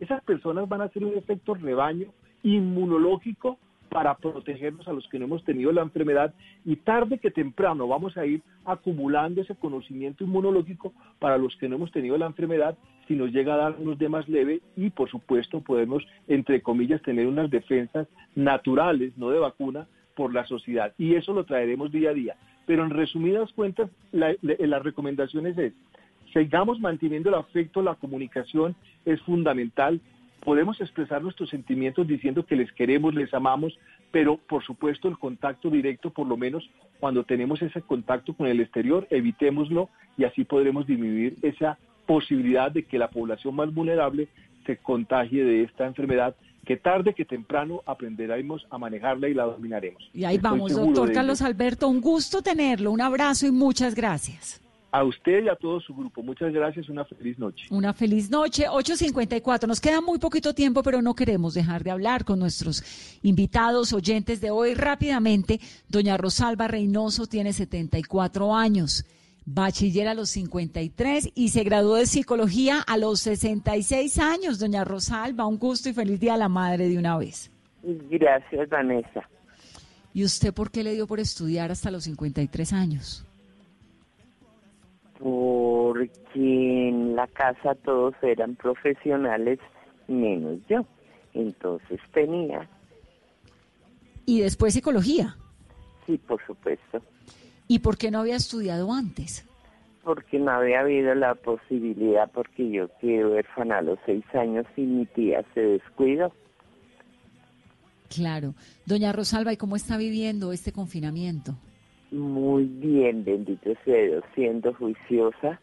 esas personas van a hacer un efecto rebaño inmunológico para protegernos a los que no hemos tenido la enfermedad y tarde que temprano vamos a ir acumulando ese conocimiento inmunológico para los que no hemos tenido la enfermedad si nos llega a darnos de más leve y por supuesto podemos entre comillas tener unas defensas naturales, no de vacuna, por la sociedad y eso lo traeremos día a día. Pero en resumidas cuentas, la, las recomendaciones es, sigamos manteniendo el afecto, la comunicación es fundamental, podemos expresar nuestros sentimientos diciendo que les queremos, les amamos, pero por supuesto el contacto directo, por lo menos cuando tenemos ese contacto con el exterior, evitémoslo y así podremos disminuir esa posibilidad de que la población más vulnerable se contagie de esta enfermedad que tarde que temprano aprenderemos a manejarla y la dominaremos. Y ahí vamos, doctor Carlos Alberto, un gusto tenerlo, un abrazo y muchas gracias. A usted y a todo su grupo, muchas gracias, una feliz noche. Una feliz noche, 8.54. Nos queda muy poquito tiempo, pero no queremos dejar de hablar con nuestros invitados, oyentes de hoy. Rápidamente, doña Rosalba Reynoso tiene 74 años, bachiller a los 53 y se graduó de psicología a los 66 años. Doña Rosalba, un gusto y feliz día a la madre de una vez. Gracias, Vanessa. ¿Y usted por qué le dio por estudiar hasta los 53 años? porque en la casa todos eran profesionales menos yo. Entonces tenía. ¿Y después psicología? Sí, por supuesto. ¿Y por qué no había estudiado antes? Porque no había habido la posibilidad, porque yo quedé huérfana a los seis años y mi tía se descuidó. Claro. Doña Rosalba, ¿y cómo está viviendo este confinamiento? muy bien, bendito sea Dios, siendo juiciosa,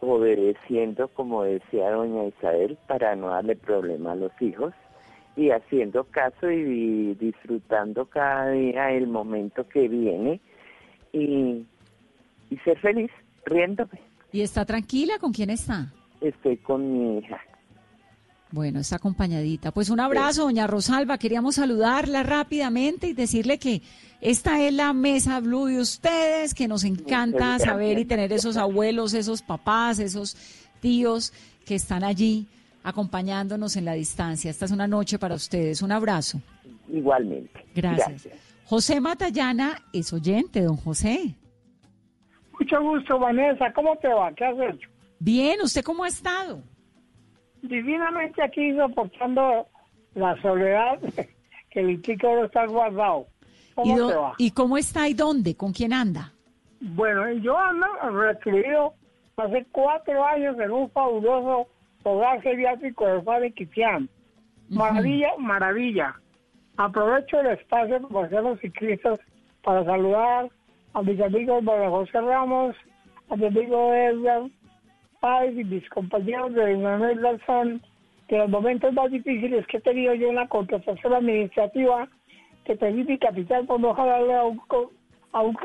obedeciendo, como decía doña Isabel, para no darle problema a los hijos y haciendo caso y disfrutando cada día el momento que viene y, y ser feliz, riéndome. ¿Y está tranquila? ¿Con quién está? Estoy con mi hija. Bueno, está acompañadita. Pues un abrazo, doña Rosalba. Queríamos saludarla rápidamente y decirle que esta es la mesa blue de ustedes, que nos encanta saber y tener esos abuelos, esos papás, esos tíos que están allí acompañándonos en la distancia. Esta es una noche para ustedes. Un abrazo. Igualmente. Gracias. José Matallana es oyente, don José. Mucho gusto, Vanessa. ¿Cómo te va? ¿Qué has hecho? Bien, ¿usted cómo ha estado? divinamente aquí soportando la soledad que el chico no está guardado. ¿Cómo ¿Y, va? ¿Y cómo está y dónde? ¿Con quién anda? Bueno, yo ando recluido hace cuatro años en un fabuloso hogar geriátrico de Juan de Maravilla, maravilla. Aprovecho el espacio para hacer los ciclistas para saludar a mis amigos María José Ramos, a mi amigo Edgar, y mis compañeros de Manuel Lanzón que los momentos más difíciles que he tenido yo en la contratación administrativa que pedí mi capital por no jalarle a un, a un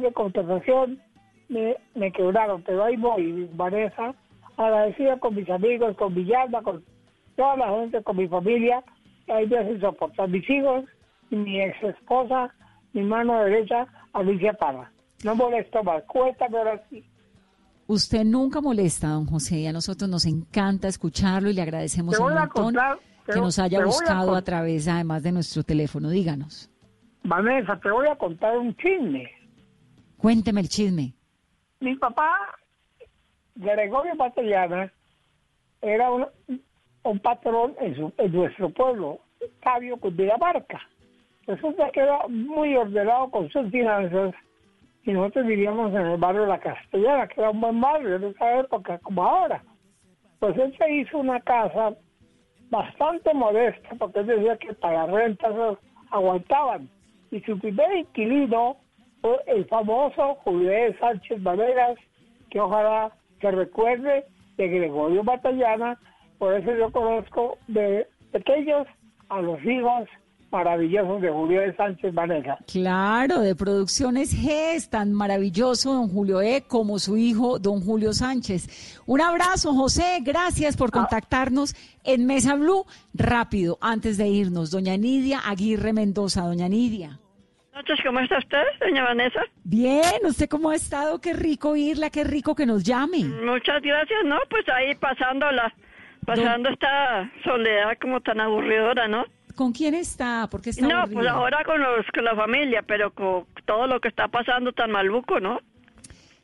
de contratación, me, me quebraron. Pero ahí voy, Vanessa, agradecida con mis amigos, con Villalba, con toda la gente, con mi familia, me hacen soportar mis hijos, mi ex esposa, mi mano derecha, Alicia Parra. No molesto más, cuéntame ahora sí. Usted nunca molesta, don José, y a nosotros nos encanta escucharlo y le agradecemos un montón que nos haya buscado a, través, además de nuestro teléfono. Díganos. Vanessa, te voy a contar un chisme. Cuénteme el chisme. Mi papá, Gregorio Patellana, era un, patrón en, nuestro pueblo, Fabio Cundinamarca. Resulta que era muy ordenado con sus finanzas y nosotros vivíamos en el barrio La Castellana, que era un buen barrio en esa época como ahora. Pues él se hizo una casa bastante modesta, porque él decía que para rentas aguantaban. Y su primer inquilino fue el famoso Julián Sánchez Maderas, que ojalá se recuerde de Gregorio Batallana, por eso yo conozco de pequeños a los hijos maravillosos de Julio E. Sánchez Vanessa. Claro, de Producciones G, es tan maravilloso don Julio E. como su hijo don Julio Sánchez. Un abrazo, José, gracias por ah. contactarnos en Mesa Blue. Rápido, antes de irnos, doña Nidia Aguirre Mendoza, doña Nidia. noches, ¿cómo está usted, doña Vanessa? Bien, ¿usted cómo ha estado? Qué rico oírla, qué rico que nos llame. Muchas gracias, ¿no? Pues ahí pasándola, pasando esta soledad como tan aburridora, ¿no? ¿Con quién está? ¿Por qué está No, aburrida? pues ahora con, los, con la familia, pero con todo lo que está pasando tan maluco, ¿no?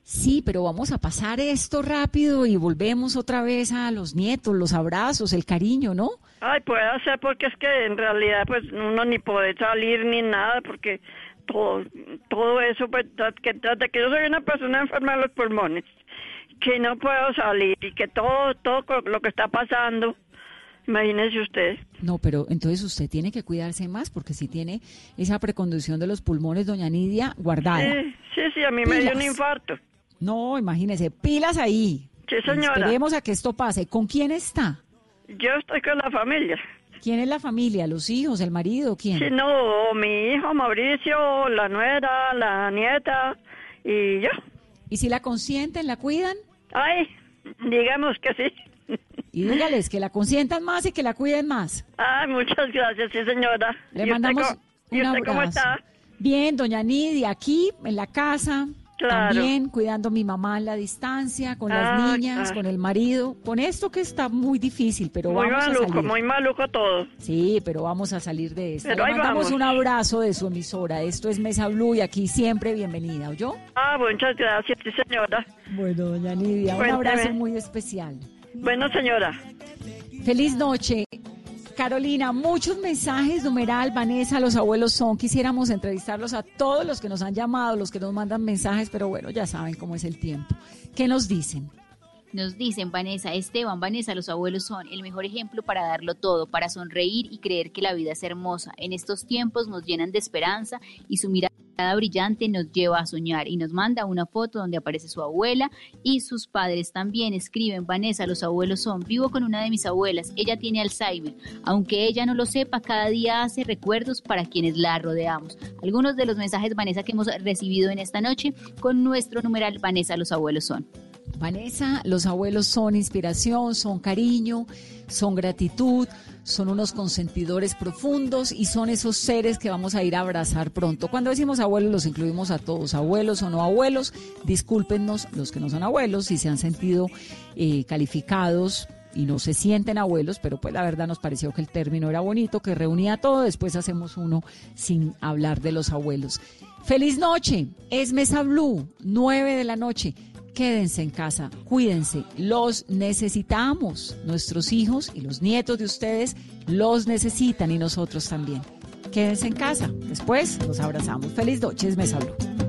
Sí, pero vamos a pasar esto rápido y volvemos otra vez a los nietos, los abrazos, el cariño, ¿no? Ay, puede ser porque es que en realidad pues uno ni puede salir ni nada porque todo, todo eso, pues que, que yo soy una persona enferma de los pulmones, que no puedo salir y que todo, todo lo que está pasando, imagínese usted. No, pero entonces usted tiene que cuidarse más porque si tiene esa precondición de los pulmones, doña Nidia, guardada. Sí, sí, sí, a mí me dio un infarto. No, imagínese, pilas ahí. Sí, señora. Esperemos a que esto pase. ¿Con quién está? Yo estoy con la familia. ¿Quién es la familia? ¿Los hijos? ¿El marido? ¿Quién? Sí, no, mi hijo Mauricio, la nuera, la nieta y yo. ¿Y si la consienten, la cuidan? Ay, digamos que sí. Y dígales que la consientan más y que la cuiden más. Ay, muchas gracias, sí, señora. Le ¿Y usted mandamos co- ¿Y un usted cómo abrazo. está? Bien, doña Nidia, aquí en la casa, Claro. también cuidando a mi mamá en la distancia, con las Ah, niñas, claro. con el marido, con esto que está muy difícil, pero Muy vamos a maluco, salir. muy maluco todo. Sí, pero vamos a salir de esto. Pero Le mandamos vamos. un abrazo de su emisora. Esto es Mesa Blue y aquí siempre bienvenida, ¿oyó? Ah, muchas gracias, señora. Bueno, doña Nidia, un Cuénteme. abrazo muy especial. Bueno, señora. Feliz noche. Carolina, muchos mensajes, numeral, Vanessa, los abuelos son. Quisiéramos entrevistarlos a todos los que nos han llamado, los que nos mandan mensajes, pero bueno, ya saben cómo es el tiempo. ¿Qué nos dicen? Nos dicen Vanessa, Esteban, Vanessa, los abuelos son el mejor ejemplo para darlo todo, para sonreír y creer que la vida es hermosa. En estos tiempos nos llenan de esperanza y su mirada brillante nos lleva a soñar y nos manda una foto donde aparece su abuela y sus padres también escriben Vanessa, los abuelos son, vivo con una de mis abuelas, ella tiene Alzheimer, aunque ella no lo sepa, cada día hace recuerdos para quienes la rodeamos. Algunos de los mensajes Vanessa que hemos recibido en esta noche con nuestro numeral Vanessa, los abuelos son. Vanessa, los abuelos son inspiración, son cariño, son gratitud, son unos consentidores profundos y son esos seres que vamos a ir a abrazar pronto. Cuando decimos abuelos los incluimos a todos, abuelos o no abuelos. Discúlpenos los que no son abuelos si se han sentido eh, calificados y no se sienten abuelos, pero pues la verdad nos pareció que el término era bonito, que reunía todo. Después hacemos uno sin hablar de los abuelos. Feliz noche, es Mesa Blue, 9 de la noche. Quédense en casa, cuídense, los necesitamos. Nuestros hijos y los nietos de ustedes los necesitan y nosotros también. Quédense en casa, después los abrazamos. Feliz noche, es Mesa Blue.